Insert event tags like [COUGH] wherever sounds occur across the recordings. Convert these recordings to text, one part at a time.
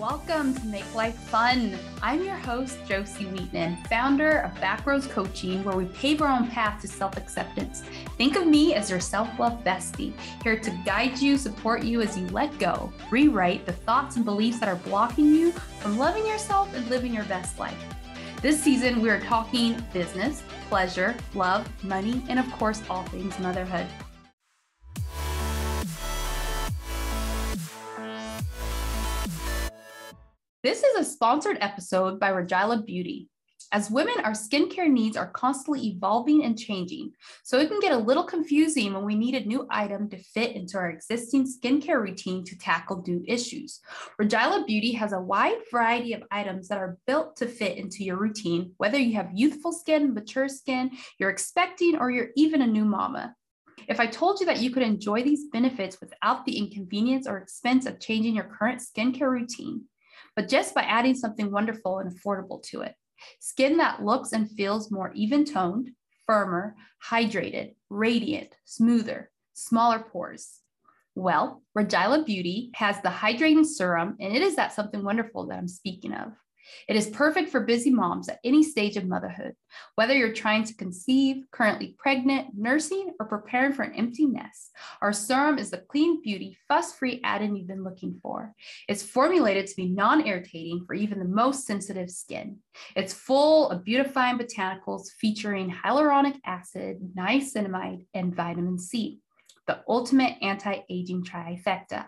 Welcome to Make Life Fun. I'm your host, Josie Wheatman, founder of Backroads Coaching, where we pave our own path to self acceptance. Think of me as your self love bestie, here to guide you, support you as you let go, rewrite the thoughts and beliefs that are blocking you from loving yourself and living your best life. This season, we are talking business, pleasure, love, money, and of course, all things motherhood. This is a sponsored episode by Rejalla Beauty. As women, our skincare needs are constantly evolving and changing, so it can get a little confusing when we need a new item to fit into our existing skincare routine to tackle new issues. Rejalla Beauty has a wide variety of items that are built to fit into your routine, whether you have youthful skin, mature skin, you're expecting, or you're even a new mama. If I told you that you could enjoy these benefits without the inconvenience or expense of changing your current skincare routine, but just by adding something wonderful and affordable to it. Skin that looks and feels more even toned, firmer, hydrated, radiant, smoother, smaller pores. Well, Rejalla Beauty has the hydrating serum, and it is that something wonderful that I'm speaking of. It is perfect for busy moms at any stage of motherhood, whether you're trying to conceive, currently pregnant, nursing, or preparing for an empty nest. Our serum is the clean beauty, fuss free add in you've been looking for. It's formulated to be non irritating for even the most sensitive skin. It's full of beautifying botanicals featuring hyaluronic acid, niacinamide, and vitamin C, the ultimate anti aging trifecta.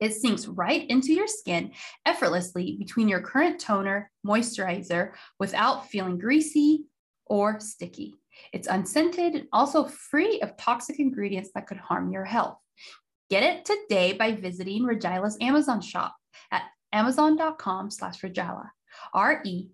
It sinks right into your skin effortlessly between your current toner, moisturizer, without feeling greasy or sticky. It's unscented and also free of toxic ingredients that could harm your health. Get it today by visiting Rejalla's Amazon shop at amazon.com slash Rejalla, R-E-J-A-L-L-A,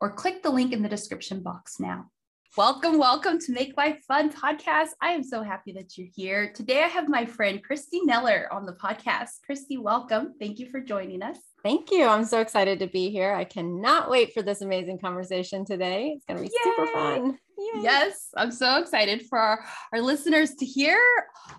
or click the link in the description box now. Welcome, welcome to Make Life Fun podcast. I am so happy that you're here. Today I have my friend Kristi Nellor on the podcast. Kristi, welcome. Thank you for joining us. Thank you. I'm so excited to be here. I cannot wait for this amazing conversation today. It's going to be Yay! super fun. Yes, I'm so excited for our, our listeners to hear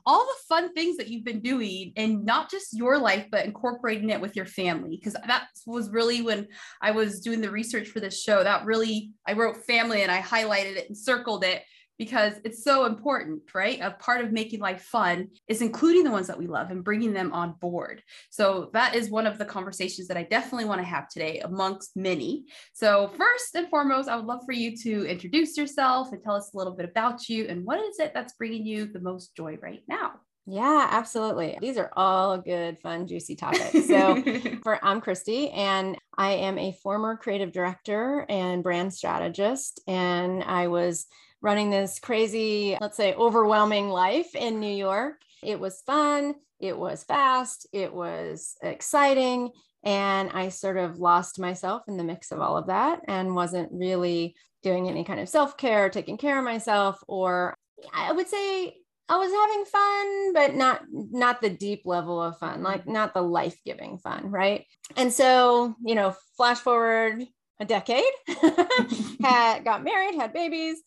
all the fun things that you've been doing and not just your life, but incorporating it with your family. Because that was really when I was doing the research for this show, that really, I wrote family and I highlighted it and circled it because it's so important, right? A part of making life fun is including the ones that we love and bringing them on board. So that is one of the conversations that I definitely want to have today amongst many. So first and foremost, I would love for you to introduce yourself and tell us a little bit about you and what is it that's bringing you the most joy right now? Yeah, absolutely. These are all good, fun, juicy topics. So, [LAUGHS] for I'm Kristi, and I am a former creative director and brand strategist. And I was running this crazy, let's say, overwhelming life in New York. It was fun, it was fast, it was exciting. And I sort of lost myself in the mix of all of that and wasn't really doing any kind of self care, taking care of myself, or I would say I was having fun, but not not the deep level of fun, like not the life giving fun, right? And so, you know, flash forward a decade, [LAUGHS] [LAUGHS] had got married, had babies,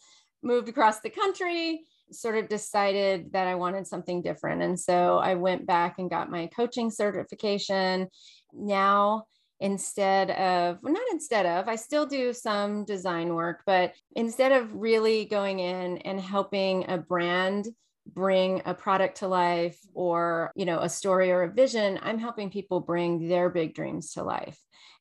moved across the country, sort of decided that I wanted something different. And so I went back and got my coaching certification. Now, instead of, well, not instead of, I still do some design work, but instead of really going in and helping a brand bring a product to life or you know a story or a vision i'm helping people bring their big dreams to life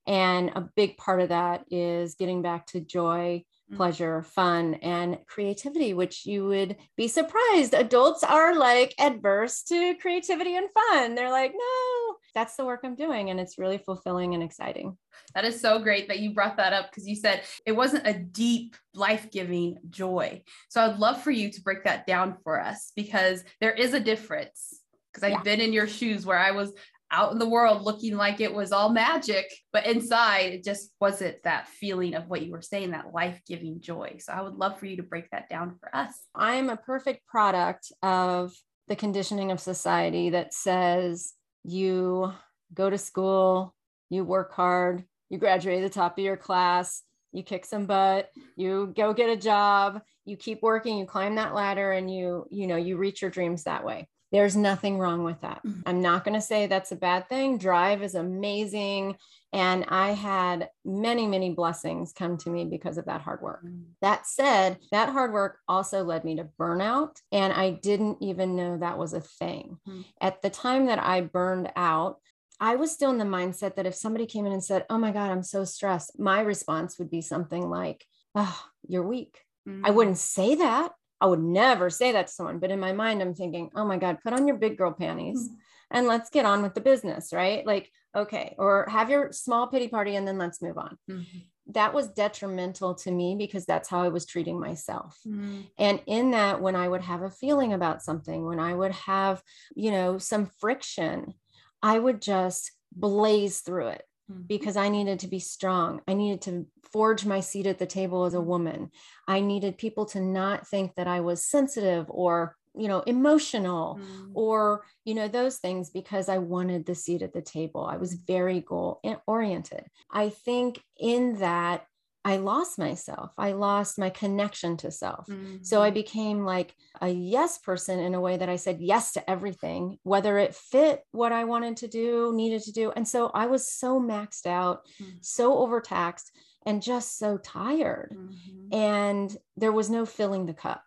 and a big part of that is getting back to joy. Mm. pleasure, fun, and creativity, which you would be surprised. Adults are like adverse to creativity and fun. They're like, no, that's the work I'm doing. And it's really fulfilling and exciting. That is so great that you brought that up because you said it wasn't a deep, life giving joy. So I'd love for you to break that down for us because there is a difference because I've yeah. been in your shoes where I was out in the world looking like it was all magic, but inside it just wasn't that feeling of what you were saying, that life giving joy. So I would love for you to break that down for us. I'm a perfect product of the conditioning of society that says you go to school, you work hard, you graduate at the top of your class, you kick some butt, you go get a job, you keep working, you climb that ladder and you, you know, you reach your dreams that way There's nothing wrong with that. Mhm. I'm not going to say that's a bad thing. Drive is amazing. And I had many, many blessings come to me because of that hard work. That said, that hard work also led me to burnout. And I didn't even know that was a thing. Mhm. At the time that I burned out, I was still in the mindset that if somebody came in and said, Oh my God, I'm so stressed, my response would be something like, Oh, you're weak. I wouldn't say that. I would never say that to someone. But in my mind, I'm thinking, Oh my God, put on your big girl panties Mhm. and let's get on with the business, right? Like, okay, or have your small pity party and then let's move on. Mhm. That was detrimental to me because that's how I was treating myself. Mhm. And in that, when I would have a feeling about something, when I would have, you know, some friction, I would just blaze through it. Mm-hmm. because I needed to be strong. I needed to forge my seat at the table as a mm-hmm. woman. I needed people to not think that I was sensitive or, you know, emotional Mhm. or you know those things because i wanted the seat at the table i was very goal eh, oriented i think in that i lost myself i lost my connection to self so i Mhm. became like a yes person in a way that i said yes to everything whether it fit what i wanted to do needed to do and so i was so maxed out Mhm. so overtaxed and just so tired Mhm. and there was no filling the cup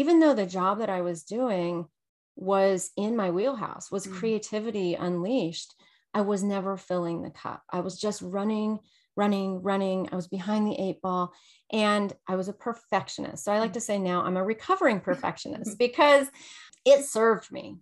even though the job that i was doing was in my wheelhouse was Mm. creativity unleashed i was never filling the cup i was just running running running. I was behind the eight ball and i was a perfectionist. So i like Mm. to say now i'm a recovering perfectionist [LAUGHS] because it served me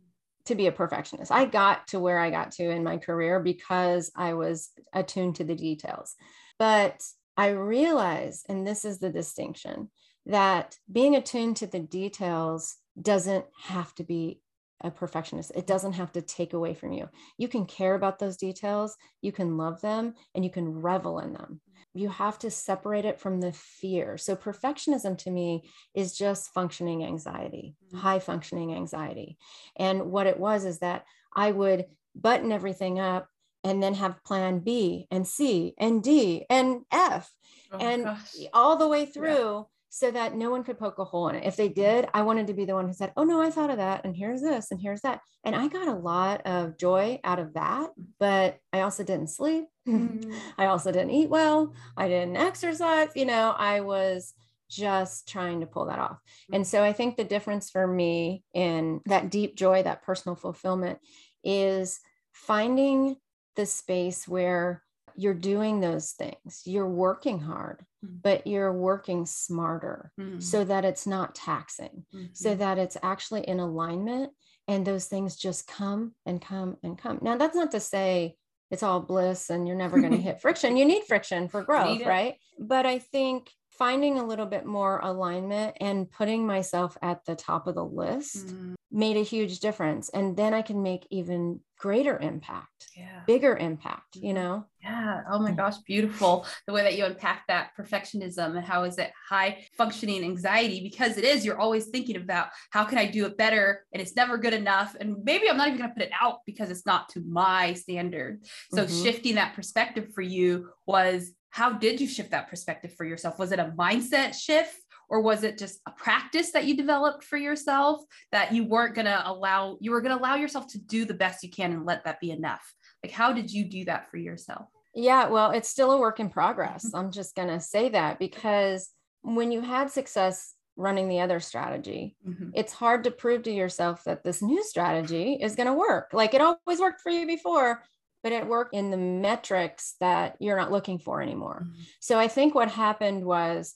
to be a perfectionist. I got to where i got to in my career because i was attuned to the details. But I realize, and this is the distinction, that being attuned to the details doesn't have to be a perfectionist. It doesn't have to take away from you. You can care about those details, you can love them, and you can revel in them. You have to separate it from the fear. So, perfectionism to me is just functioning anxiety, Mhm. high functioning anxiety. And what it was is that I would button everything up and then have plan B and C and D and F Oh, and gosh. all the way through so that no one could poke a hole in it. If they did, I wanted to be the one who said, Oh, no, I thought of that. And here's this and here's that. And I got a lot of joy out of that, but I also didn't sleep. Mhm. [LAUGHS] I also didn't eat well. I didn't exercise. You know, I was just trying to pull that off. And so I think the difference for me in that deep joy, that personal fulfillment is finding the space where you're doing those things. You're working hard, Mhm. but you're working smarter Mhm. so that it's not taxing, so Mhm. that it's actually in alignment and those things just come and come and come. Now, that's not to say it's all bliss and you're never going [LAUGHS] to hit friction. You need friction for growth, right? But I think finding a little bit more alignment and putting myself at the top of the list Mhm. made a huge difference. And then I can make even greater impact, Yeah. bigger impact, you Mhm. know? Yeah. Oh my Mm. gosh, beautiful. The way that you unpack that perfectionism and how is it high functioning anxiety because it is you're always thinking about how can I do it better and it's never good enough and maybe I'm not even going to put it out because it's not to my standard. So Mhm. shifting that perspective for you was how did you shift that perspective for yourself? Was it a mindset shift or was it just a practice that you developed for yourself that you weren't going to allow you were going to allow yourself to do the best you can and let that be enough? Like how did you do that for yourself? Yeah, well, it's still a work in progress. Mhm. I'm just going to say that because when you had success running the other strategy, Mhm. it's hard to prove to yourself that this new strategy is going to work. Like it always worked for you before, but it worked in the metrics that you're not looking for anymore. Mhm. So I think what happened was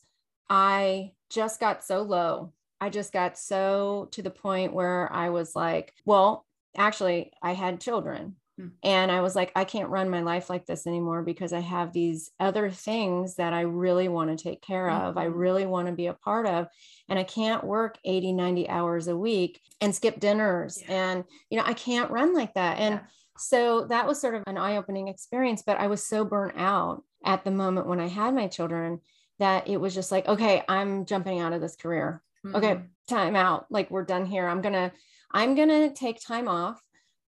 I just got so low. I just got so to the point where I was like, well, actually, I had children. Hmm. And I was like, I can't run my life like this anymore because I have these other things that I really want to take care of. I Mhm. really want to be a part of. And I can't work 80, 90 hours a week and skip dinners. Yeah. And, you know, I can't run like that. And Yeah. So that was sort of an eye opening experience. But I was so burnt out at the moment when I had my children that it was just like, okay, I'm jumping out of this career. Okay, Mhm. time out. Like we're done here. I'm going to, I'm going to take time off.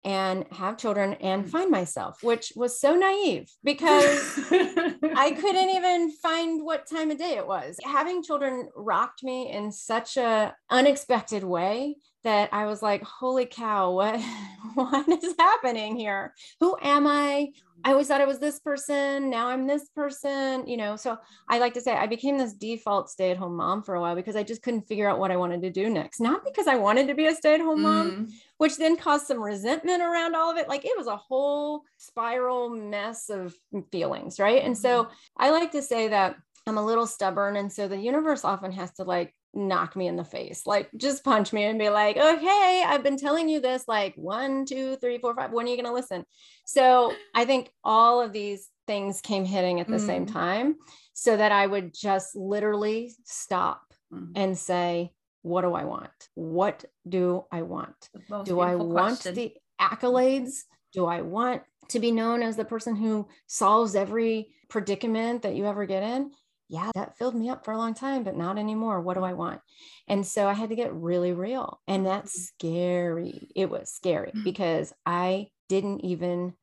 and have children and mm. find myself, which was so naive because [LAUGHS] I couldn't even find what time of day it was. Having children rocked me in such a unexpected way that I was like, holy cow, what [LAUGHS] what is happening here? Who am I? I always thought I was this person. Now I'm this person, you know. So I like to say I became this default stay at home mom for a while because I just couldn't figure out what I wanted to do next. Not because I wanted to be a stay at home mom, mm. which then caused some resentment around all of it. Like it was a whole spiral mess of feelings. Right. And so mm-hmm. I like to say that I'm a little stubborn. And so the universe often has to like knock me in the face, like just punch me and be like, okay, I've been telling you this like one, two, three, four, five. When are you going to listen? So I think all of these things came hitting at the mm. same time so that I would just literally stop mm. and say, what do I want? What do I want? Do I want question. the accolades? Do I want to be known as the person who solves every predicament that you ever get in? Yeah, that filled me up for a long time, but not anymore. What do I want? And so I had to get really real. And that's mm-hmm. scary. It was scary mm. because I didn't even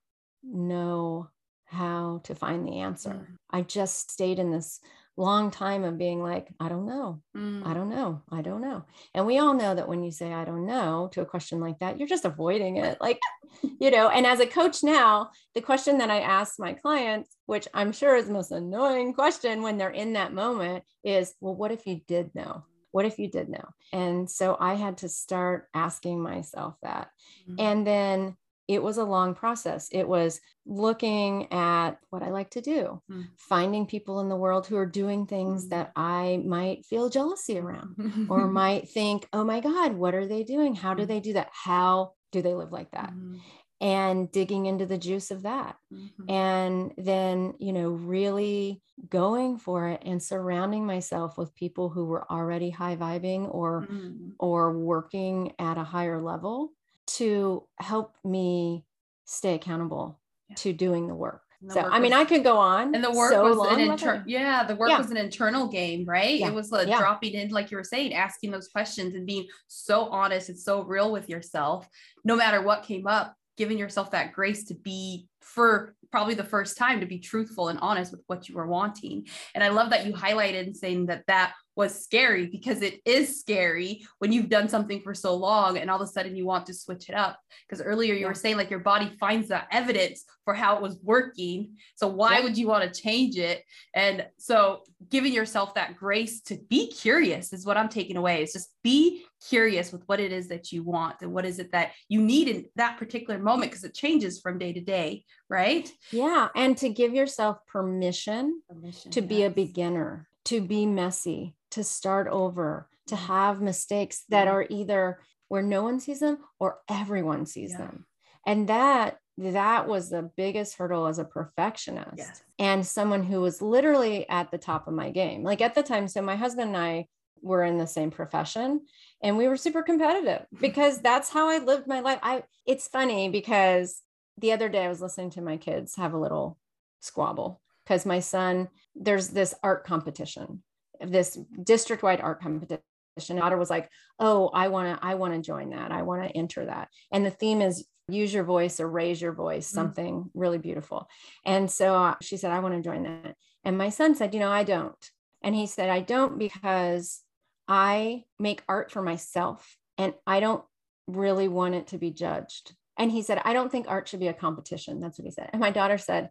know how to find the answer. Mm. I just stayed in this long time of being like, I don't know. Mm. I don't know. I don't know. And we all know that when you say, I don't know to a question like that, you're just avoiding it. Like, [LAUGHS] you know, and as a coach now, the question that I ask my clients, which I'm sure is the most annoying question when they're in that moment, is, well, what if you did know? What if you did know? And so I had to start asking myself that. Mm. And then it was a long process. It was looking at what I like to do, mm. finding people in the world who are doing things mm. that I might feel jealousy around [LAUGHS] or might think, oh my God, what are they doing? How do hmm. they do that? How do they live like that? Mm. And digging into the juice of that. Mm-hmm. And then, you know, really going for it and surrounding myself with people who were already high vibing or hmm. or working at a higher level to help me stay accountable yeah. to doing the work. so I mean, was, I could go on. And the work so was an internal. Yeah, the work yeah. was an internal game, right? Yeah. It was like dropping in, like you were saying, asking those questions and being so honest and so real with yourself, no matter what came up, giving yourself that grace to be for probably the first time to be truthful and honest with what you were wanting. And I love that you highlighted and saying that that was scary because it is scary when you've done something for so long and all of a sudden you want to switch it up. Because earlier you yeah. were saying like your body finds that evidence for how it was working. So why yeah. would you want to change it? And so giving yourself that grace to be curious is what I'm taking away. It's just be curious with what it is that you want and what is it that you need in that particular moment because it changes from day to day, right? Yeah. And to give yourself permission, permission to yes. be a beginner, to be messy, to start over, to mm-hmm. have mistakes that mm-hmm. are either where no one sees them or everyone sees yeah. them. And that that was the biggest hurdle as a perfectionist yes. and someone who was literally at the top of my game. Like at the time, so my husband and I were in the same profession and we were super competitive [LAUGHS] because that's how I lived my life. I it's funny because the other day I was listening to my kids have a little squabble because my son there's this art competition this district wide art competition. My daughter was like oh i want to i want to join that. I want to enter that. And the theme is use your voice or raise your voice mm-hmm. something mm-hmm. really beautiful. And so uh, she said i want to join that. And my son said you know i don't. And he said i don't because i make art for myself and i don't really want it to be judged and he said i don't think art should be a competition that's what he said and my daughter said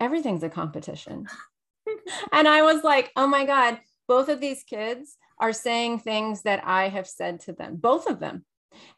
everything's a competition [LAUGHS] and i was like oh my god both of these kids are saying things that I have said to them, both of them.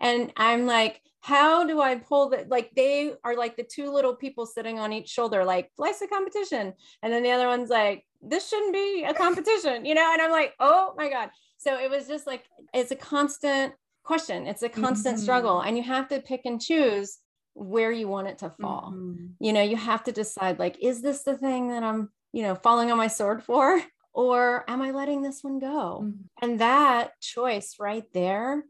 And I'm like, how do I pull that? Like they are like the two little people sitting on each shoulder, like life's a competition. And then the other one's like, this shouldn't be a competition, you know? And I'm like, oh my God. So it was just like, it's a constant question. It's a constant mm-hmm. struggle. And you have to pick and choose where you want it to fall. Mm-hmm. You know, you have to decide like, is this the thing that I'm, you know, falling on my sword for? [LAUGHS] or am I letting this one go? Mm-hmm. And that choice right there,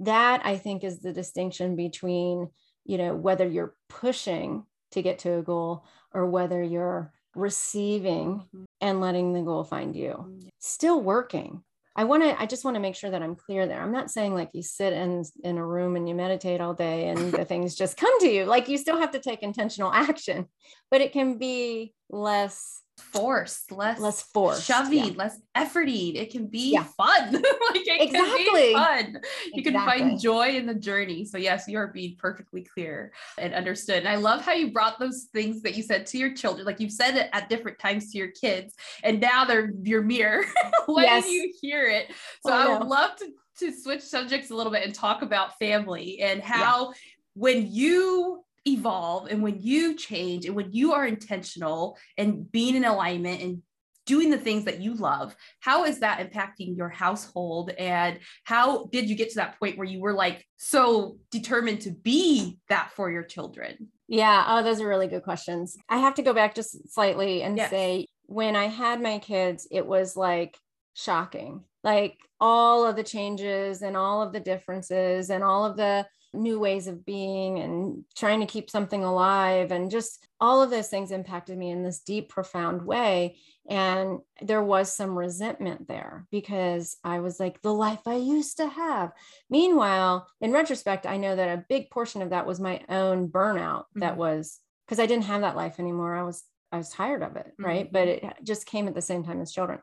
that I think is the distinction between, you know, whether you're pushing to get to a goal or whether you're receiving mm-hmm. and letting the goal find you. Mm-hmm. Still working, I want to, I just want to make sure that I'm clear there. I'm not saying like you sit in in a room and you meditate all day and [LAUGHS] the things just come to you. Like you still have to take intentional action, but it can be less forced, less less forced, shovey, yeah. less efforty. It can be Yeah. fun. [LAUGHS] like it Exactly. can be fun. You can find joy in the journey. So yes, you are being perfectly clear and understood. And I love how you brought those things that you said to your children. Like you've said it at different times to your kids, and now they're your mirror [LAUGHS] when Yes. you hear it. So oh, I I, would know. love to, to switch subjects a little bit and talk about family and how when you evolve and when you change and when you are intentional and being in alignment and doing the things that you love how is that impacting your household and how did you get to that point where you were like so determined to be that for your children Yeah. Oh, those are really good questions. I have to go back just slightly and Yes. say when I had my kids, it was like shocking. Like all of the changes and all of the differences and all of the new ways of being and trying to keep something alive. And just all of those things impacted me in this deep profound way. And there was some resentment there because i was like the life i used to have. Meanwhile in retrospect i know that a big portion of that was my own burnout that Mhm. was because i didn't have that life anymore. I was i was tired of it right? But it just came at the same time as children.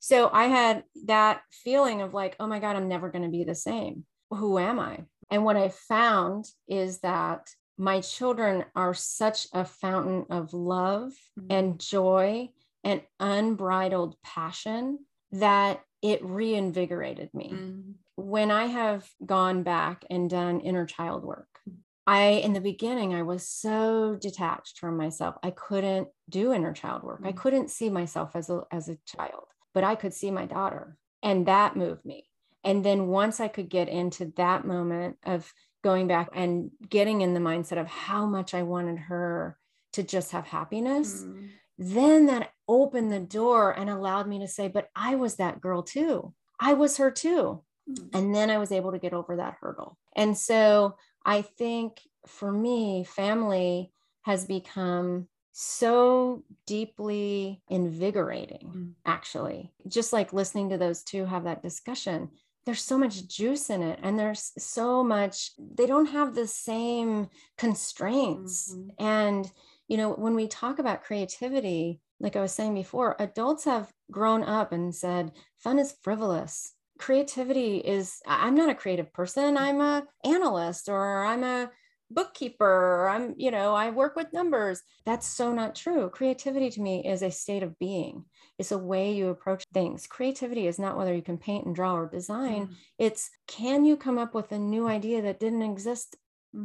So i had that feeling of like oh my god i'm never going to be the same. Who am i and what i found is that my children are such a fountain of love Mhm. and joy and unbridled passion that it reinvigorated me Mm. when I have gone back and done inner child work, I, in the beginning, I was so detached from myself. I couldn't do inner child work. I Mm. couldn't see myself as a, as a child, but I could see my daughter. And that moved me. And then once I could get into that moment of going back and getting in the mindset of how much I wanted her to just have happiness, Mm. then that opened the door and allowed me to say, but I was that girl too. I was her too. Mm. And then I was able to get over that hurdle. And so I think for me, family has become so deeply invigorating, Mm. actually. Just like listening to those two have that discussion, there's so much juice in it. And there's so much, they don't have the same constraints. Mhm. And, you know, when we talk about creativity, like I was saying before, adults have grown up and said, fun is frivolous. Creativity is, I'm not a creative person. I'm a analyst or I'm a bookkeeper I'm, you know, I work with numbers. That's so not true. Creativity to me is a state of being. It's a way you approach things. Creativity is not whether you can paint and draw or design. Mm. It's can you come up with a new idea that didn't exist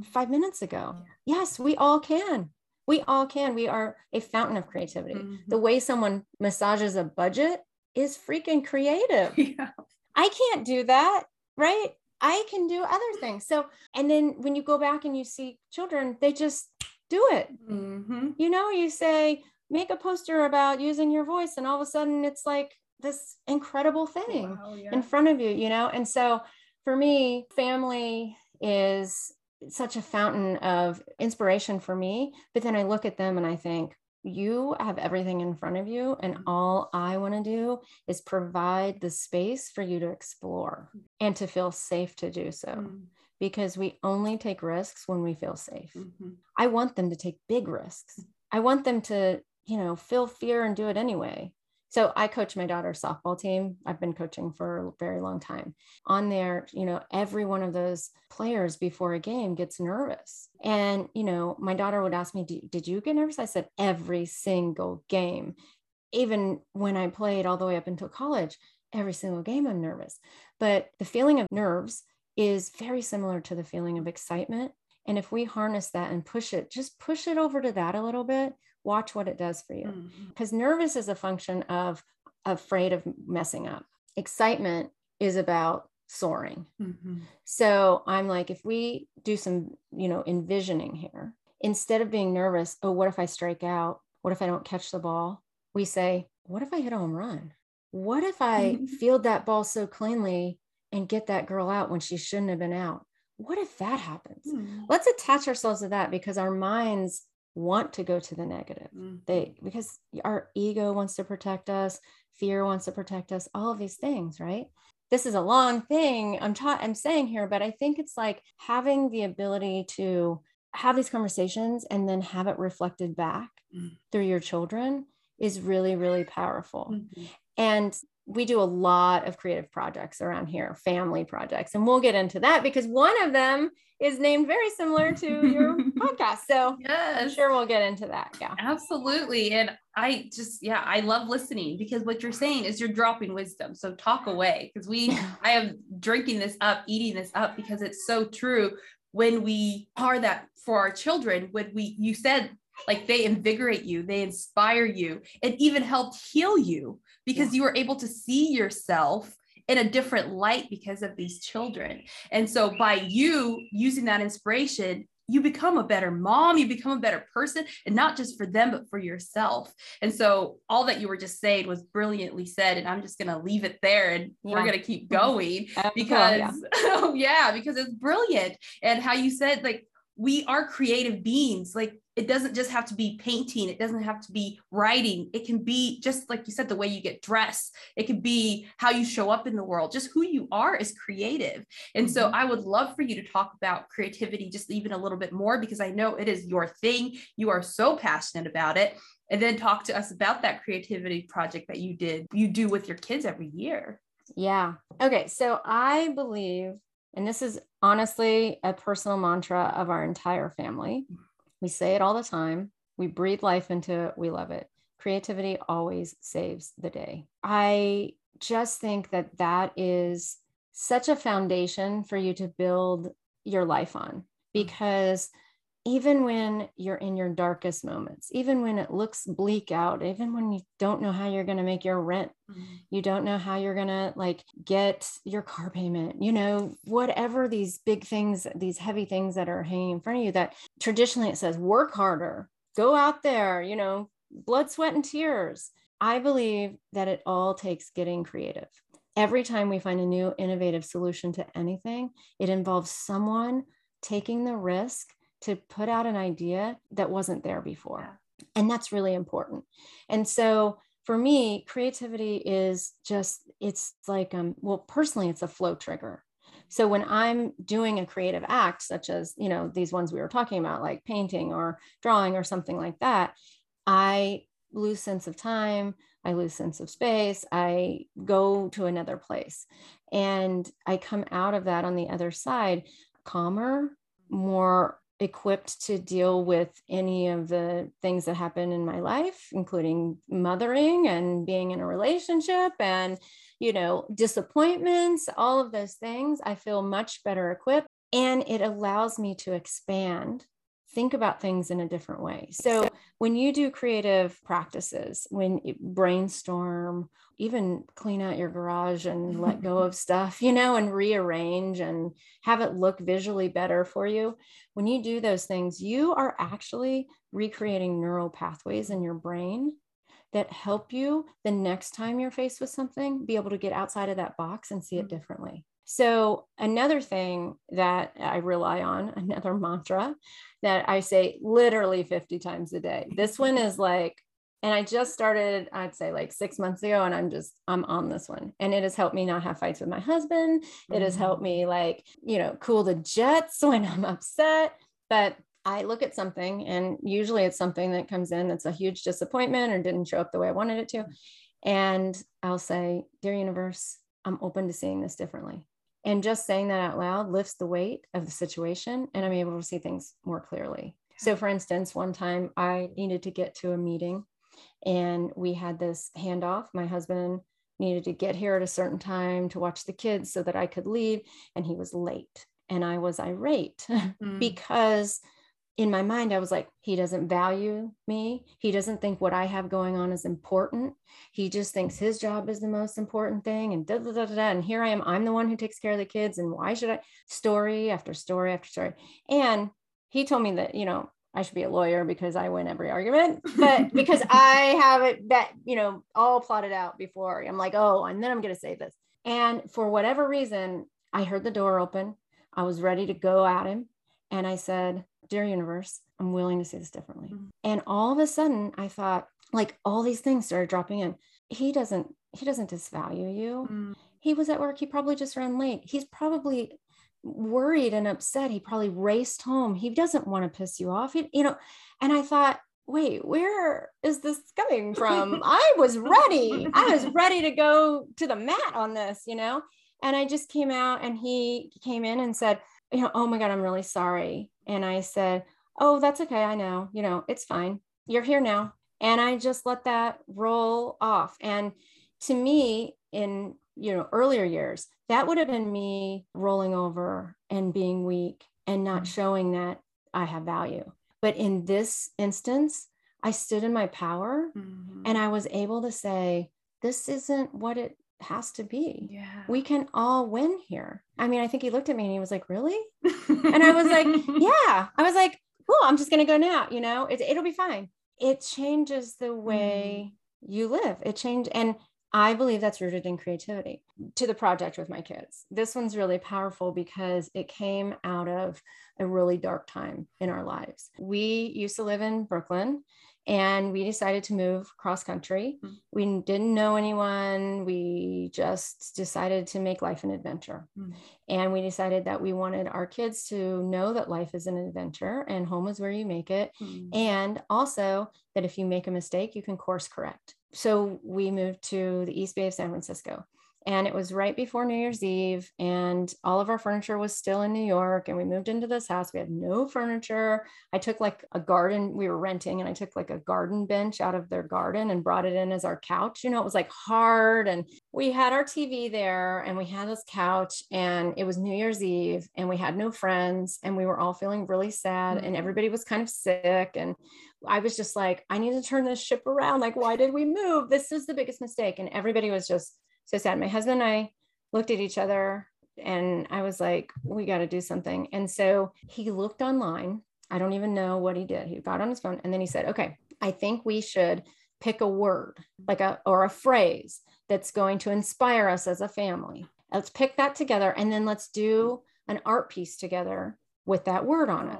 five minutes ago? Yes, we all can. We all can. We are a fountain of creativity. Mhm. The way someone massages a budget is freaking creative. [LAUGHS] yeah. I can't do that, right? I can do other things. So, and then when you go back and you see children, they just do it. Mhm. You know, you say, make a poster about using your voice, and all of a sudden it's like this incredible thing Wow, yeah. in front of you, you know? And so for me, family is such a fountain of inspiration for me. But then I look at them and I think, you have everything in front of you, and Mhm. all I want to do is provide the space for you to explore and to feel safe to do so. Mm. Because we only take risks when we feel safe. Mhm. I want them to take big risks. I want them to, you know, feel fear and do it anyway. So I coach my daughter's softball team. I've been coaching for a very long time. On there, you know, every one of those players before a game gets nervous. And, you know, my daughter would ask me, "Did you get nervous? I said, every single game. Even when I played all the way up until college, every single game I'm nervous. But the feeling of nerves is very similar to the feeling of excitement. And if we harness that and push it, just push it over to that a little bit, watch what it does for you. Because nervous is a function of afraid of messing up. Excitement is about soaring. Mhm. So I'm like, if we do some, you know, envisioning here, instead of being nervous, oh, what if I strike out? What if I don't catch the ball? We say, what if I hit a home run? What if I [LAUGHS] field that ball so cleanly and get that girl out when she shouldn't have been out? What if that happens? Mm. Let's attach ourselves to that because our minds want to go to the negative. Mm-hmm. They because our ego wants to protect us, fear wants to protect us, all of these things, right? This is a long thing I'm ta- I'm saying here, but I think it's like having the ability to have these conversations and then have it reflected back mm-hmm. through your children is really really powerful. Mm-hmm. And we do a lot of creative projects around here, family projects, and we'll get into that because one of them is named very similar to your [LAUGHS] podcast. So yes. I'm sure we'll get into that. Yeah. Absolutely. And I just, yeah, I love listening because what you're saying is you're dropping wisdom. So talk away because we, [LAUGHS] I am drinking this up, eating this up because it's so true. When we are that for our children, when we, you said like they invigorate you, they inspire you, and even help heal you because yeah. you were able to see yourself in a different light because of these children. And so by you using that inspiration, you become a better mom, you become a better person, and not just for them, but for yourself. And so all that you were just saying was brilliantly said. And I'm just going to leave it there and yeah. we're going to keep going [LAUGHS] because, yeah. [LAUGHS] oh, yeah, because it's brilliant. And how you said, like, we are creative beings. Like, it doesn't just have to be painting. It doesn't have to be writing. It can be just like you said the way you get dressed. It can be how you show up in the world. Just who you are is creative. And so mm-hmm. i would love for you to talk about creativity just even a little bit more because i know it is your thing. You are so passionate about it. And then talk to us about that creativity project that you did you do with your kids every year. Yeah. Okay. So i believe and this is honestly a personal mantra of our entire family we say it all the time. We breathe life into it. We love it. Creativity always saves the day. I just think that that is such a foundation for you to build your life on mm. because even when you're in your darkest moments, even when it looks bleak out, even when you don't know how you're going to make your rent, mm-hmm. you don't know how you're going to like get your car payment, you know, whatever these big things, these heavy things that are hanging in front of you that traditionally it says work harder, go out there, you know, blood, sweat, and tears. I believe that it all takes getting creative. Every time we find a new innovative solution to anything, it involves someone taking the risk to put out an idea that wasn't there before. And that's really important. And so for me, creativity is just, it's like, um, well, personally, it's a flow trigger. So when I'm doing a creative act, such as, you know, these ones we were talking about, like painting or drawing or something like that, I lose sense of time. I lose sense of space. I go to another place. And I come out of that on the other side calmer, more equipped to deal with any of the things that happen in my life including mothering and being in a relationship and you know disappointments all of those things i feel much better equipped. And it allows me to expand think about things in a different way. So when you do creative practices, when you brainstorm, even clean out your garage and let go [LAUGHS] of stuff, you know, and rearrange and have it look visually better for you. When you do those things, you are actually recreating neural pathways in your brain that help you the next time you're faced with something be able to get outside of that box and see it mm-hmm. differently. So, another thing that I rely on, [LAUGHS] another mantra that I say literally 50 times a day. This one is like, and I just started, I'd say like six months ago, and I'm just, I'm on this one. And it has helped me not have fights with my husband. It has mm-hmm. helped me, like, you know, cool the jets [LAUGHS] when I'm upset. But I look at something, and usually it's something that comes in that's a huge disappointment or didn't show up the way I wanted it to. And I'll say, Dear universe, I'm open to seeing this differently. And just saying that out loud lifts the weight of the situation, and I'm able to see things more clearly. So, for instance, one time I needed to get to a meeting and we had this handoff. My husband needed to get here at a certain time to watch the kids so that I could leave, and he was late. And I was irate mm. [LAUGHS] because in my mind, I was like, he doesn't value me. He doesn't think what I have going on is important. He just thinks his job is the most important thing. And da, da, da, da, da. And here I am. I'm the one who takes care of the kids. And why should I? Story after story after story. And he told me that, you know, I should be a lawyer because I win every argument, but [LAUGHS] because I have it that, you know, all plotted out before. I'm like, oh, and then I'm going to say this. And for whatever reason, I heard the door open. I was ready to go at him. And I said, Dear universe, I'm willing to see this differently. Mm-hmm. And all of a sudden, I thought, like, all these things started dropping in. He doesn't, he doesn't disvalue you. Mm-hmm. He was at work. He probably just ran late. He's probably worried and upset. He probably raced home. He doesn't want to piss you off. He, you know, and I thought, wait, where is this coming from? [LAUGHS] I was ready. I was ready to go to the mat on this, you know? And I just came out and he came in and said, you know, oh my God, I'm really sorry. And I said, oh, that's okay. I know, you know, it's fine. You're here now. And I just let that roll off. And to me, in, you know, earlier years, that would have been me rolling over and being weak and not mm. showing that I have value. But in this instance, I stood in my power mm-hmm. and I was able to say, this isn't what it has to be. Yeah. We can all win here. I mean, I think he looked at me and he was like, really? [LAUGHS] and I was like, [LAUGHS] yeah. I was like, Cool, I'm just going to go now. You know, it, it'll be fine. It changes the way mm. you live. It changed. And I believe that's rooted in creativity. To the project with my kids. This one's really powerful because it came out of a really dark time in our lives. We used to live in Brooklyn and we decided to move cross country. Mm-hmm. We didn't know anyone. We just decided to make life an adventure. Mm-hmm. And we decided that we wanted our kids to know that life is an adventure and home is where you make it. Mm-hmm. And also that if you make a mistake, you can course correct. So we moved to the East Bay of San Francisco and it was right before New Year's Eve, and all of our furniture was still in New York. And we moved into this house. We had no furniture. I took like a garden, we were renting, and I took like a garden bench out of their garden and brought it in as our couch. You know, it was like hard. And we had our TV there, and we had this couch, and it was New Year's Eve, and we had no friends, and we were all feeling really sad, mm-hmm. and everybody was kind of sick. And I was just like, I need to turn this ship around. Like, why did we move? This is the biggest mistake. And everybody was just, so sad. My husband and I looked at each other and I was like, we got to do something. And so he looked online. I don't even know what he did. He got on his phone and then he said, okay, I think we should pick a word like a or a phrase that's going to inspire us as a family. Let's pick that together and then let's do an art piece together with that word on it.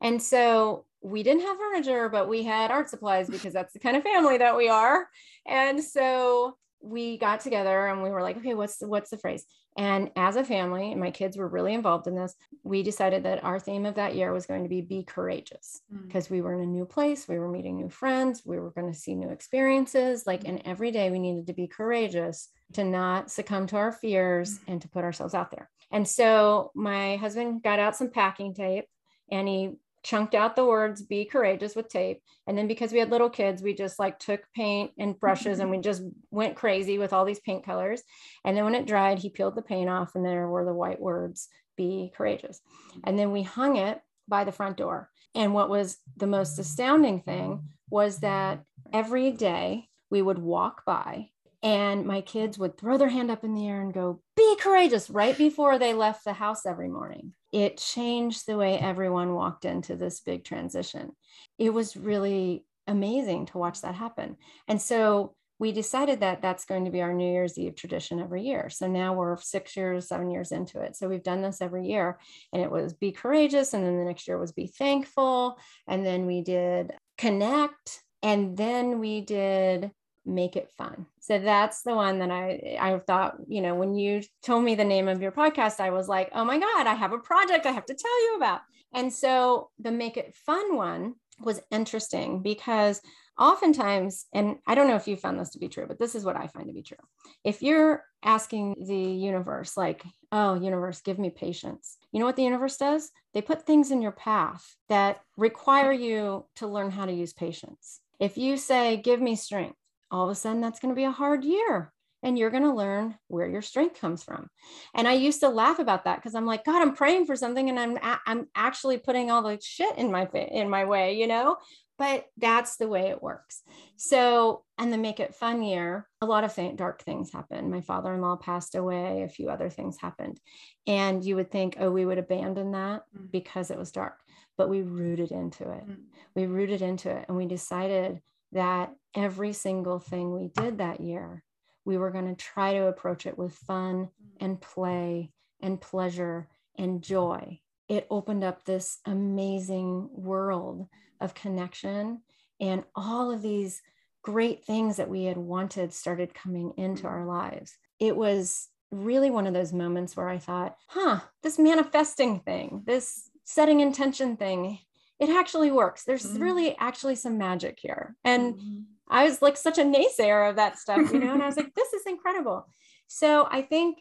And so we didn't have furniture, but we had art supplies because that's the kind of family that we are. And so we got together and we were like, okay, what's the, what's the phrase? And as a family, and my kids were really involved in this, we decided that our theme of that year was going to be be courageous because mm. we were in a new place, we were meeting new friends, we were going to see new experiences. Like, mm. and every day we needed to be courageous to not succumb to our fears mm. and to put ourselves out there. And so my husband got out some packing tape and he chunked out the words be courageous with tape. And then because we had little kids we just like took paint and brushes and we just went crazy with all these paint colors. And then when it dried he peeled the paint off and there were the white words be courageous. And then we hung it by the front door. And what was the most astounding thing was that every day we would walk by and my kids would throw their hand up in the air and go, Be courageous right before they left the house every morning. It changed the way everyone walked into this big transition. It was really amazing to watch that happen. And so we decided that that's going to be our New Year's Eve tradition every year. So now we're six years, seven years into it. So we've done this every year. And it was be courageous. And then the next year was be thankful. And then we did connect. And then we did make it fun. So that's the one that I I thought, you know, when you told me the name of your podcast, I was like, "Oh my god, I have a project I have to tell you about." And so the make it fun one was interesting because oftentimes and I don't know if you found this to be true, but this is what I find to be true. If you're asking the universe like, "Oh, universe, give me patience." You know what the universe does? They put things in your path that require you to learn how to use patience. If you say, "Give me strength," all of a sudden that's going to be a hard year and you're going to learn where your strength comes from. And I used to laugh about that because I'm like, God, I'm praying for something and I'm I'm actually putting all the shit in my in my way, you know. But that's the way it works. So, and the make it fun year, a lot of th- dark things happened. My father-in-law passed away. A few other things happened, and you would think, oh, we would abandon that mm. because it was dark. But we rooted into it. Mm. We rooted into it, and we decided that every single thing we did that year, we were going to try to approach it with fun mm-hmm. and play and pleasure and joy. it opened up this amazing world of connection and all of these great things that we had wanted started coming into mm-hmm. our lives. It was really one of those moments where I thought, huh, this manifesting thing, this setting intention thing, it actually works. There's mm-hmm. really actually some magic here. And mm-hmm. I was like such a naysayer of that stuff, you know, and I was [LAUGHS] like, this is incredible. So I think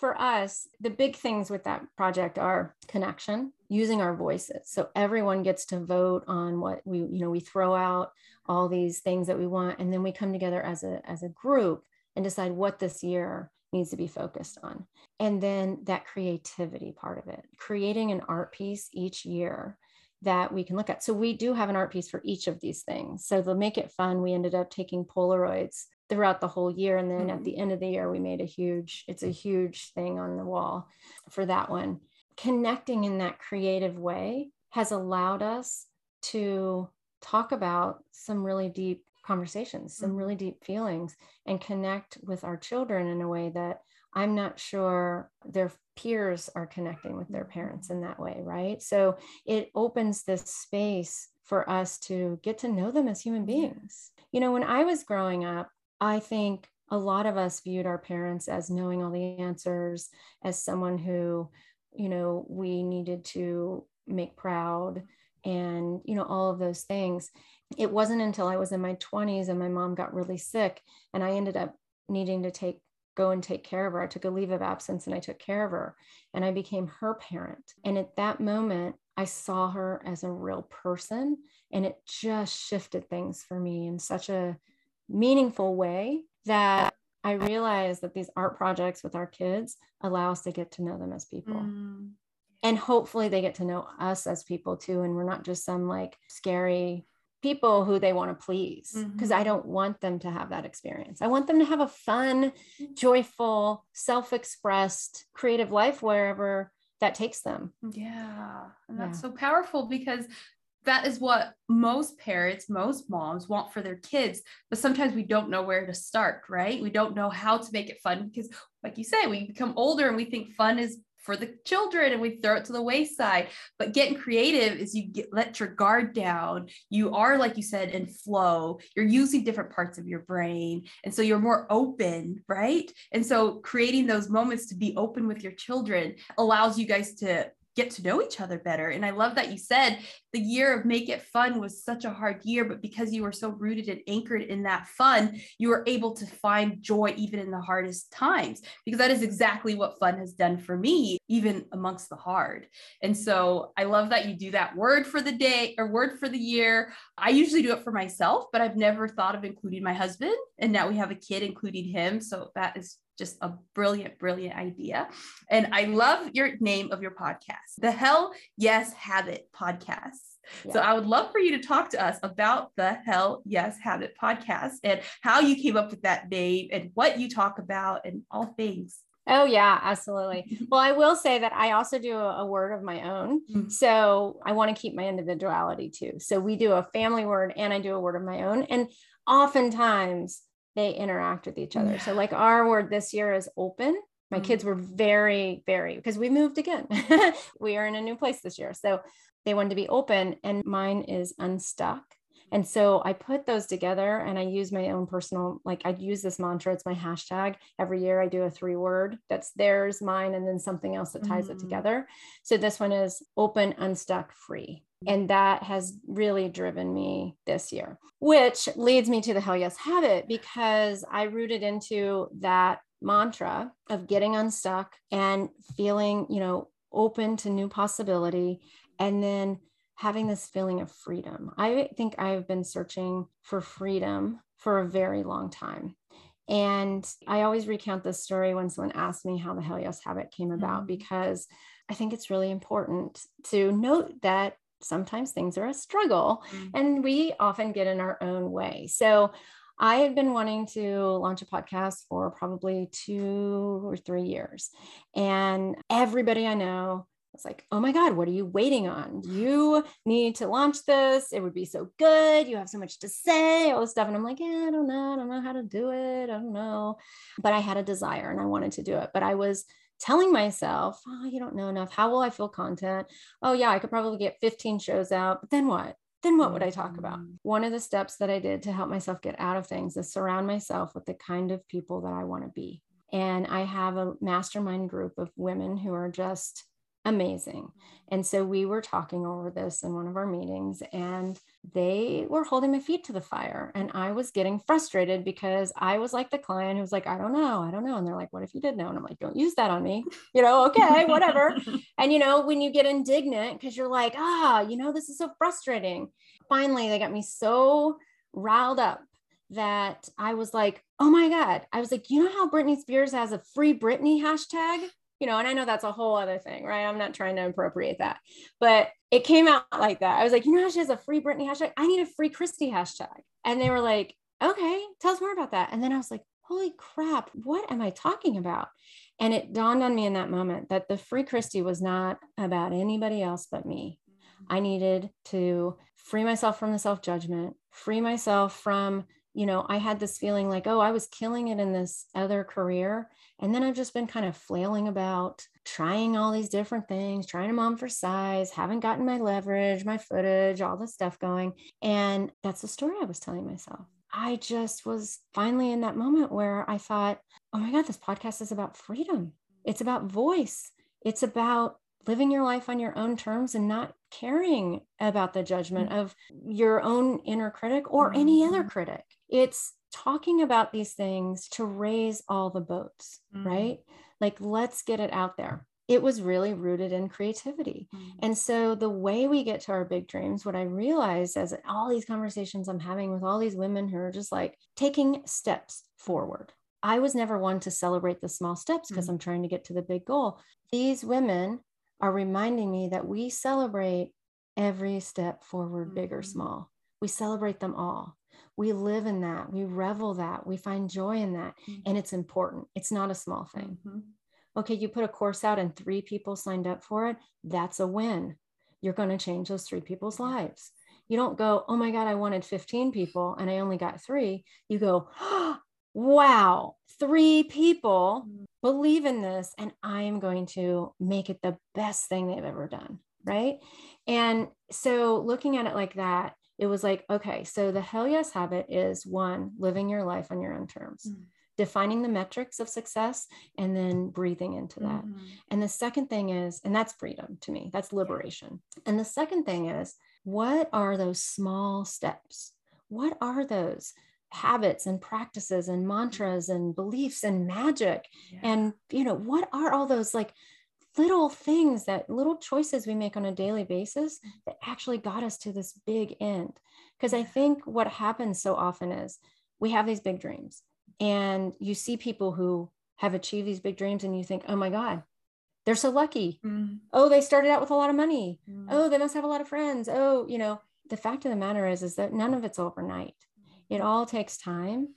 for us, the big things with that project are connection, using our voices. So everyone gets to vote on what we, you know, we throw out all these things that we want, and then we come together as a as a group and decide what this year needs to be focused on. And then that creativity part of it, creating an art piece each year that we can look at. So we do have an art piece for each of these things. So to make it fun, we ended up taking Polaroids throughout the whole year. And then mm-hmm. at the end of the year, we made a huge, it's a huge thing on the wall for that one. Connecting in that creative way has allowed us to talk about some really deep conversations, some mm-hmm. really deep feelings, and connect with our children in a way that I'm not sure their peers are connecting with their parents in that way, right? So it opens this space for us to get to know them as human beings. You know, when I was growing up, I think a lot of us viewed our parents as knowing all the answers, as someone who, you know, we needed to make proud and, you know, all of those things. It wasn't until I was in my 20s and my mom got really sick and I ended up needing to take go and take care of her. I took a leave of absence and I took care of her and I became her parent. And at that moment, I saw her as a real person and it just shifted things for me in such a meaningful way that I realized that these art projects with our kids allow us to get to know them as people. Mm. And hopefully they get to know us as people too. And we're not just some like scary people who they want to please because mm-hmm. I don't want them to have that experience. I want them to have a fun, joyful, self expressed, creative life wherever that takes them. Yeah. And that's yeah. so powerful because that is what most parents, most moms want for their kids. But sometimes we don't know where to start, right? We don't know how to make it fun because, like you say, we become older and we think fun is for the children and we throw it to the wayside. But getting creative is you get let your guard down. You are, like you said, in flow. You're using different parts of your brain. And so you're more open, right? And so creating those moments to be open with your children allows you guys to get to know each other better. And I love that you said the year of Make It Fun was such a hard year, but because you were so rooted and anchored in that fun, you were able to find joy even in the hardest times, because that is exactly what fun has done for me, even amongst the hard. And so I love that you do that word for the day or word for the year. I usually do it for myself, but I've never thought of including my husband. And now we have a kid, including him. So that is just a brilliant, brilliant idea. And I love your name of your podcast, the Hell Yes Habit Podcast. Yeah. So I would love for you to talk to us about the Hell Yes Habit podcast and how you came up with that name and what you talk about and all things. Oh, yeah, absolutely. [LAUGHS] well, I will say that I also do a, a word of my own. Mm-hmm. So I want to keep my individuality too. So we do a family word and I do a word of my own. And oftentimes they interact with each other. Yeah. So, like our word this year is open. My mm-hmm. kids were very, very, because we moved again. [LAUGHS] we are in a new place this year. So, they wanted to be open, and mine is unstuck. And so I put those together and I use my own personal, like I'd use this mantra. It's my hashtag. Every year I do a three word that's theirs, mine, and then something else that ties mm. it together. So this one is open, unstuck, free. And that has really driven me this year, which leads me to the Hell Yes Habit because I rooted into that mantra of getting unstuck and feeling, you know, open to new possibility. And then having this feeling of freedom. I think I've been searching for freedom for a very long time. And I always recount this story when someone asks me how the Hell Yes Habit came about, mm-hmm. because I think it's really important to note that sometimes things are a struggle mm-hmm. and we often get in our own way. So I had been wanting to launch a podcast for probably two or three years. And everybody I know was like, oh my God, what are you waiting on? You need to launch this. It would be so good. You have so much to say, all this stuff. And I'm like, yeah, I don't know. I don't know how to do it. I don't know. But I had a desire and I wanted to do it. But I was telling myself, oh, you don't know enough. How will I feel content? Oh, yeah, I could probably get 15 shows out, but then what? Then what would I talk about? Mm. One of the steps that I did to help myself get out of things is surround myself with the kind of people that I want to be. And I have a mastermind group of women who are just amazing. And so we were talking over this in one of our meetings, and they were holding my feet to the fire. And I was getting frustrated because I was like the client who was like, I don't know, I don't know. And they're like, What if you did know? And I'm like, Don't use that on me. [LAUGHS] You know, okay, whatever. [LAUGHS] and, you know, when you get indignant because you're like, Ah, you know, this is so frustrating. Finally, they got me so riled up that I was like, oh my God. I was like, you know how Britney Spears has a free Britney hashtag? You know, and I know that's a whole other thing, right? I'm not trying to appropriate that, but it came out like that. I was like, you know, how she has a free Britney hashtag. I need a free Kristi hashtag. And they were like, okay, tell us more about that. And then I was like, holy crap, what am I talking about? And it dawned on me in that moment that the free Kristi was not about anybody else but me. Mm-hmm. I needed to free myself from the self judgment, free myself from, you know, I had this feeling like, oh, I was killing it in this other career and then I've just been kind of flailing about, trying all these different things, trying to mom for size, haven't gotten my leverage, my footage, all this stuff going. And that's the story I was telling myself. I just was finally in that moment where I thought, oh my God, this podcast is about freedom. It's about voice. It's about living your life on your own terms and not caring about the judgment mm-hmm. of your own inner critic or any other mm-hmm. critic. It's talking about these things to raise all the boats, mm-hmm. right? Like, let's get it out there. It was really rooted in creativity. Mm-hmm. And so, the way we get to our big dreams, what I realized as all these conversations I'm having with all these women who are just like taking steps forward. I was never one to celebrate the small steps because mm-hmm. I'm trying to get to the big goal. These women are reminding me that we celebrate every step forward, big or mm-hmm. small. We celebrate them all. We live in that. We revel that. We find joy in that. Mm-hmm. and it's important. It's not a small thing. Mm-hmm. okay you put a course out and three people signed up for it that's a win. You're going to change those three people's lives. You don't go oh my god i wanted 15 people and i only got three. You go oh, [GASPS] wow three people? Mm-hmm. Believe in this and i am going to make it the best thing they've ever done right and so looking at it like that it was like, okay, so the hell yes habit is one, living your life on your own terms. Mm-hmm defining the metrics of success and then breathing into that. Mm-hmm. And the second thing is, and that's freedom to me, that's liberation. And the second thing is, what are those small steps? What are those habits and practices and mantras and beliefs and magic? Yeah. And, you know, what are all those like little things that little choices we make on a daily basis mm. that actually got us to this big end because i think what happens so often is we have these big dreams and you see people who have achieved these big dreams and you think oh my god they're so lucky mm. oh they started out with a lot of money mm. oh they must have a lot of friends oh you know the fact of the matter is is that none of it's overnight it all takes time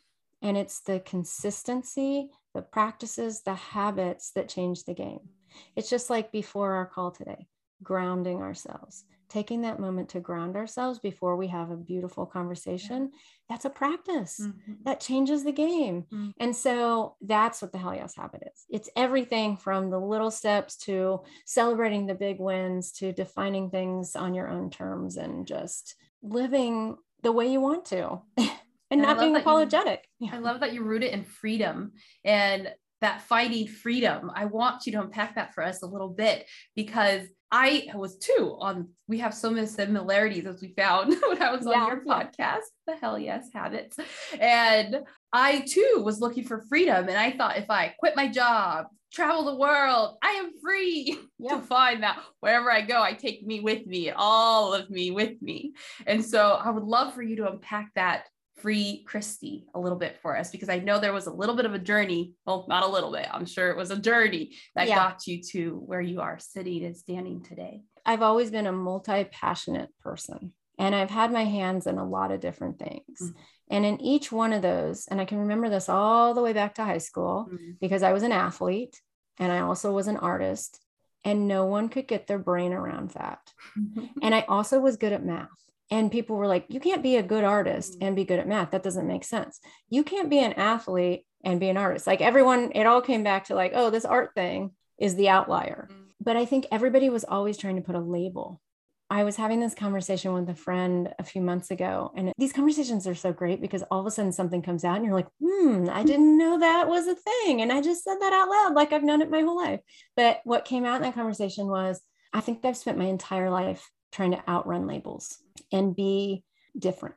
and it's the consistency the practices the habits that change the game it's just like before our call today, grounding ourselves, taking that moment to ground ourselves before we have a beautiful conversation. That's a practice mm-hmm. that changes the game. Mm-hmm. And so that's what the Hell Yes Habit is. It's everything from the little steps to celebrating the big wins to defining things on your own terms and just living the way you want to. [LAUGHS] and, and not being apologetic. You, I love that you root it in freedom. And that fighting freedom. I want you to unpack that for us a little bit because I was too on, we have so many similarities as we found [LAUGHS] when I was yeah, on your podcast, yeah. the Hell Yes Habits. And I too was looking for freedom. And I thought if I quit my job, travel the world, I am free [LAUGHS] yeah. to find that wherever I go, I take me with me, all of me with me. And so I would love for you to unpack that free Kristi a little bit for us because I know there was a little bit of a journey. Well, not a little bit, I'm sure it was a journey that yeah. got you to where you are sitting and standing today. I've always been a multi passionate person and I've had my hands in a lot of different things. Mm-hmm. And in each one of those, and I can remember this all the way back to high school mm-hmm. because I was an athlete and I also was an artist, and no one could get their brain around that. [LAUGHS] and I also was good at math and people were like you can't be a good artist mm. and be good at math that doesn't make sense you can't be an athlete and be an artist like everyone it all came back to like oh this art thing is the outlier. Mm-hmm. But I think everybody was always trying to put a label. I was having this conversation with a friend a few months ago, and these conversations are so great because all of a sudden something comes out and you're like, hmm, I [LAUGHS] didn't know that was a thing. And I just said that out loud, like I've known it my whole life. But what came out in that conversation was, I think I've spent my entire life trying to outrun labels and be different.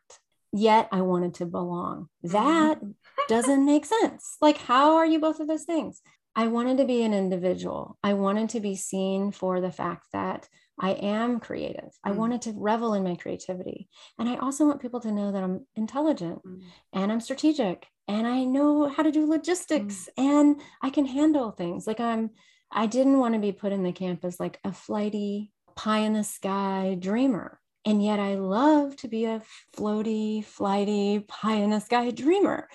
Yet I wanted to belong. Mm-hmm. That doesn't make sense. Like, how are you both of those things? I wanted to be an individual. I wanted to be seen for the fact that I am creative. Mm. I wanted to revel in my creativity. And I also want people to know that I'm intelligent mm. and I'm strategic and I know how to do logistics mm. and I can handle things. Like I'm, I didn't want to be put in the camp as like a flighty, pie in the sky dreamer. And yet I love to be a floaty, flighty, pie in the sky dreamer.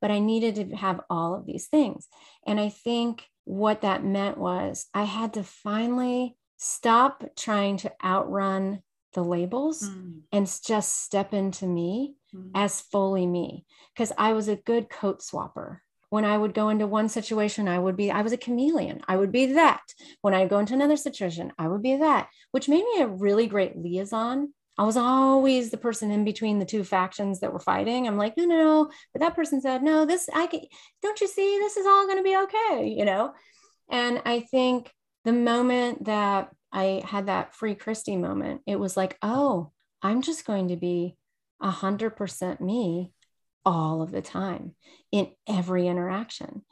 But I needed to have all of these things. And I think what that meant was I had to finally stop trying to outrun the labels mm. and just step into me mm. as fully me because I was a good coat swapper. When I would go into one situation, I would be, I was a chameleon. I would be that. When I go into another situation, I would be that, which made me a really great liaison. I was always the person in between the two factions that were fighting. I'm like, no, no, no. But that person said, no, this, I can, don't you see, this is all going to be okay, you know? And I think the moment that I had that free Kristi moment, it was like, oh, I'm just going to be a hundred percent me all of the time in every interaction.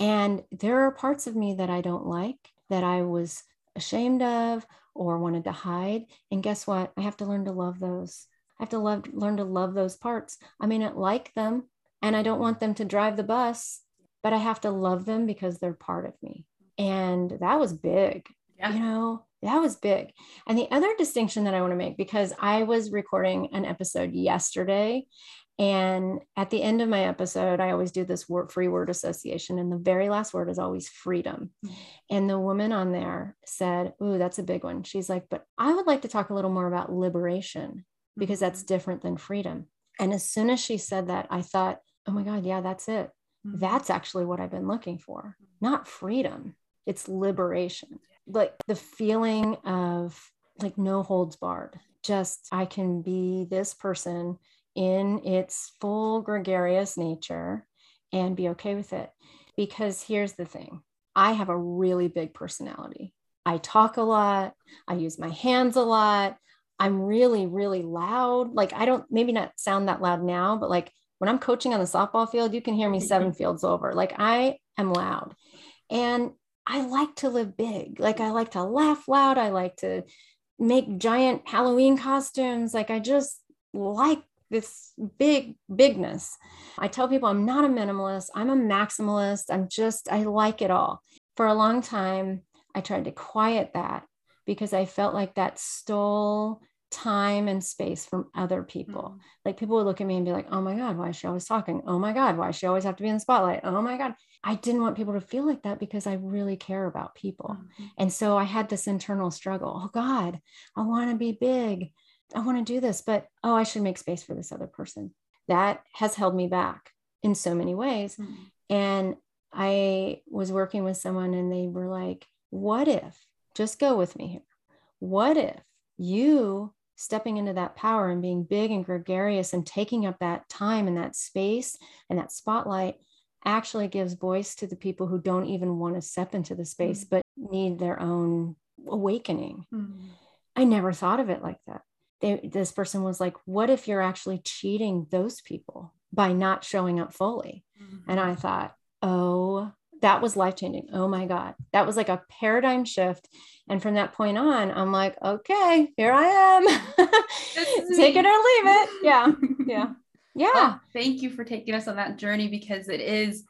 And there are parts of me that I don't like that I was ashamed of or wanted to hide. And guess what? I have to learn to love those. I have to love, learn to love those parts. I may not like them and I don't want them to drive the bus, but I have to love them because they're part of me. And that was big. Yeah. You know, that was big. And the other distinction that I want to make, because I was recording an episode yesterday, and at the end of my episode, I always do this word, free word association. And the very last word is always freedom. Mm-hmm. And the woman on there said, Ooh, that's a big one. She's like, But I would like to talk a little more about liberation because mm-hmm. that's different than freedom. And as soon as she said that, I thought, Oh my God, yeah, that's it. Mm-hmm. That's actually what I've been looking for, not freedom it's liberation like the feeling of like no holds barred just i can be this person in its full gregarious nature and be okay with it because here's the thing i have a really big personality i talk a lot i use my hands a lot i'm really really loud like i don't maybe not sound that loud now but like when i'm coaching on the softball field you can hear me seven mm-hmm. fields over like i am loud and I like to live big. Like I like to laugh loud. I like to make giant Halloween costumes. Like I just like this big bigness. I tell people I'm not a minimalist. I'm a maximalist. I'm just, I like it all. For a long time, I tried to quiet that because I felt like that stole time and space from other people. Mm-hmm. Like people would look at me and be like, oh my God, why is she always talking? Oh my God, why does she always have to be in the spotlight? Oh my God. I didn't want people to feel like that because I really care about people. Mm-hmm. And so I had this internal struggle. Oh God, I want to be big. I want to do this, but oh, I should make space for this other person. That has held me back in so many ways. Mm-hmm. And I was working with someone and they were like, what if, just go with me here. What if you stepping into that power and being big and gregarious and taking up that time and that space and that spotlight actually gives voice to the people who don't even want to step into the space mm-hmm. but need their own awakening. Mm-hmm. I never thought of it like that. They, this person was like, What if you're actually cheating those people by not showing up fully? Mm-hmm. And I thought, Oh that was life changing. Oh my God. That was like a paradigm shift. And from that point on, I'm like, okay, here I am. [LAUGHS] Take it or leave it. Yeah. [LAUGHS] Yeah. Yeah. Thank you for taking us on that journey because it is,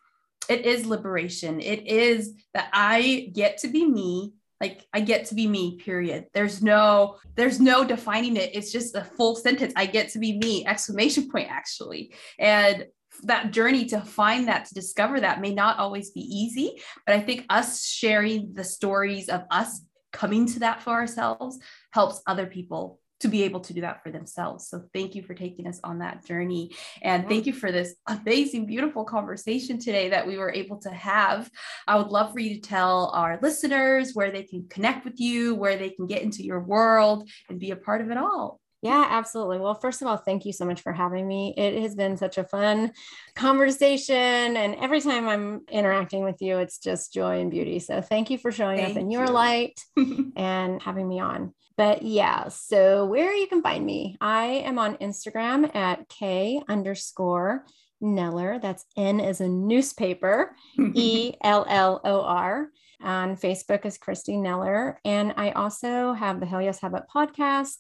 it is liberation. It is that I get to be me. Like I get to be me, period. There's no, there's no defining it. It's just a full sentence. I get to be me, exclamation point, actually. And that journey to find that to discover that may not always be easy but i think us sharing the stories of us coming to that for ourselves helps other people to be able to do that for themselves. So thank you for taking us on that journey. And thank you for this amazing, beautiful conversation today that we were able to have. I would love for you to tell our listeners where they can connect with you, where they can get into your world and be a part of it all. Yeah, absolutely. Well, first of all, thank you so much for having me. It has been such a fun conversation. And every time I'm interacting with you, it's just joy and beauty. So thank you for showing thank up in your light [LAUGHS] and having me on. But yeah, so where you can find me, I am on Instagram at K underscore Nellor. That's N as a newspaper, [LAUGHS] E L L O R. On Facebook is Kristi Nellor. And I also have the Hell Yes Habit podcast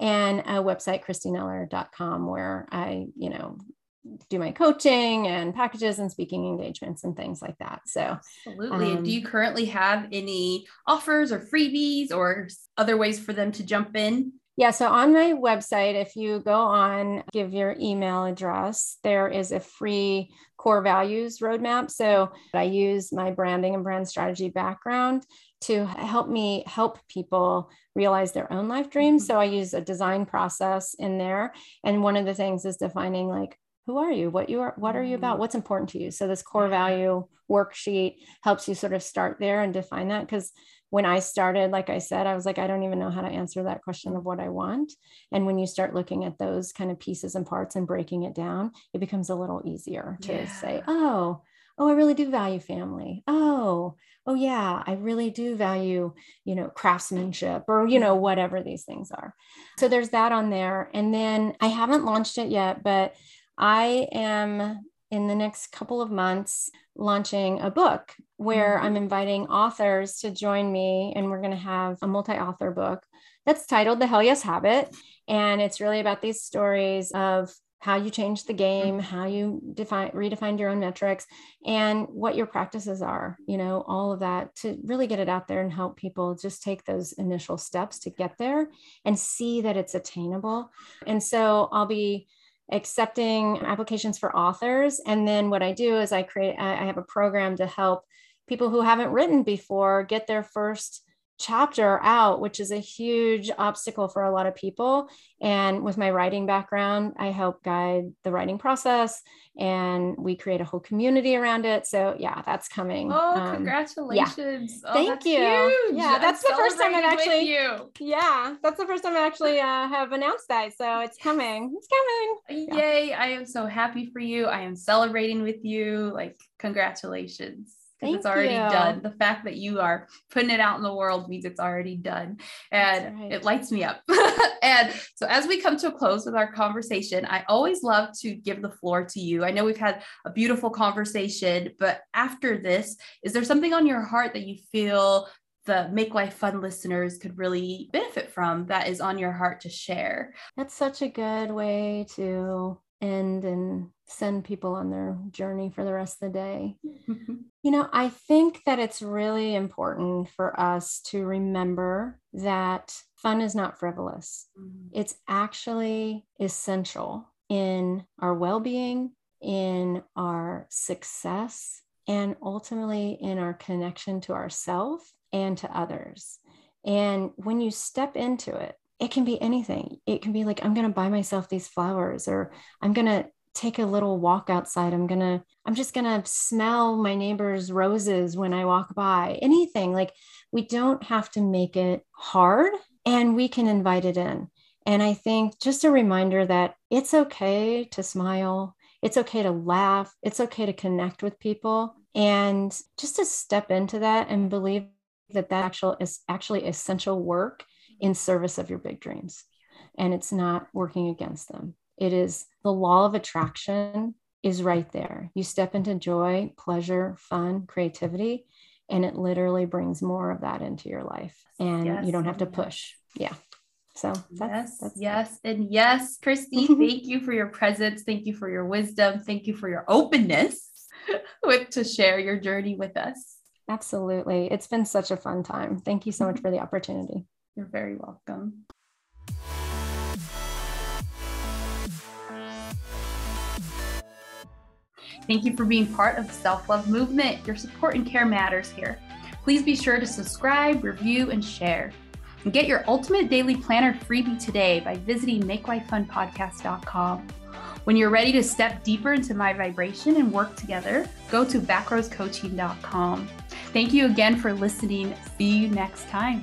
and a website, kristinellor.com, where I, you know, do my coaching and packages and speaking engagements and things like that. So, absolutely. Um, do you currently have any offers or freebies or other ways for them to jump in? Yeah, so on my website, if you go on, give your email address, there is a free core values roadmap. So I use my branding and brand strategy background to help me help people realize their own life dreams. Mm-hmm. So I use a design process in there. And one of the things is defining like who are you what you are what are you about mm. what's important to you so this core value worksheet helps you sort of start there and define that because when i started like i said i was like i don't even know how to answer that question of what i want and when you start looking at those kind of pieces and parts and breaking it down it becomes a little easier to yeah. say oh oh i really do value family oh oh yeah i really do value you know craftsmanship or you know whatever these things are so there's that on there and then i haven't launched it yet but I am in the next couple of months launching a book where mm-hmm. I'm inviting authors to join me, and we're going to have a multi author book that's titled The Hell Yes Habit. And it's really about these stories of how you change the game, mm-hmm. how you define redefine your own metrics, and what your practices are, you know, all of that to really get it out there and help people just take those initial steps to get there and see that it's attainable. And so I'll be accepting applications for authors. And then what I do is I create, I have a program to help people who haven't written before get their first chapter out, which is a huge obstacle for a lot of people. And with my writing background, I help guide the writing process and we create a whole community around it. So yeah, that's coming. Oh, um, congratulations. Yeah. Oh, Thank you. Huge. Yeah, that's I'm the first time I've actually, yeah, that's the first time I actually uh, have announced that. So [LAUGHS] it's coming, it's coming. Yay. Yeah. I am so happy for you. I am celebrating with you. Like, congratulations because it's already you. done. The fact that you are putting it out in the world means it's already done. And right. it lights me up. [LAUGHS] and so, as we come to a close with our conversation, I always love to give the floor to you. I know we've had a beautiful conversation, but after this, is there something on your heart that you feel the Make Life Fun listeners could really benefit from that is on your heart to share? That's such a good way to end and send people on their journey for the rest of the day. you know, I think that it's really important for us to remember that fun is not frivolous, mm-hmm. it's actually essential in our well being, in our success, and ultimately in our connection to ourself and to others. And when you step into it, it can be anything. It can be like, I'm going to buy myself these flowers, or I'm going to take a little walk outside. I'm going to, I'm just going to smell my neighbor's roses when I walk by. Anything like we don't have to make it hard and we can invite it in. And I think just a reminder that it's okay to smile, it's okay to laugh, it's okay to connect with people, and just to step into that and believe that that actual is actually essential work in service of your big dreams. And it's not working against them. It is the law of attraction is right there. You step into joy, pleasure, fun, creativity, and it literally brings more of that into your life. And yes, you don't have to push. Yeah. So that's, yes, that's yes, and yes, Kristi, mm-hmm. thank you for your presence. Thank you for your wisdom. Thank you for your openness [LAUGHS] with to share your journey with us. Absolutely. It's been such a fun time. Thank you so much mm-hmm. for the opportunity. You're very welcome. Thank you for being part of the self love movement. Your support and care matters here. Please be sure to subscribe, review, and share. Get your ultimate daily planner freebie today by visiting makelifefunpodcast.com. When you're ready to step deeper into my vibration and work together, go to backrowscoaching.com. Thank you again for listening. See you next time.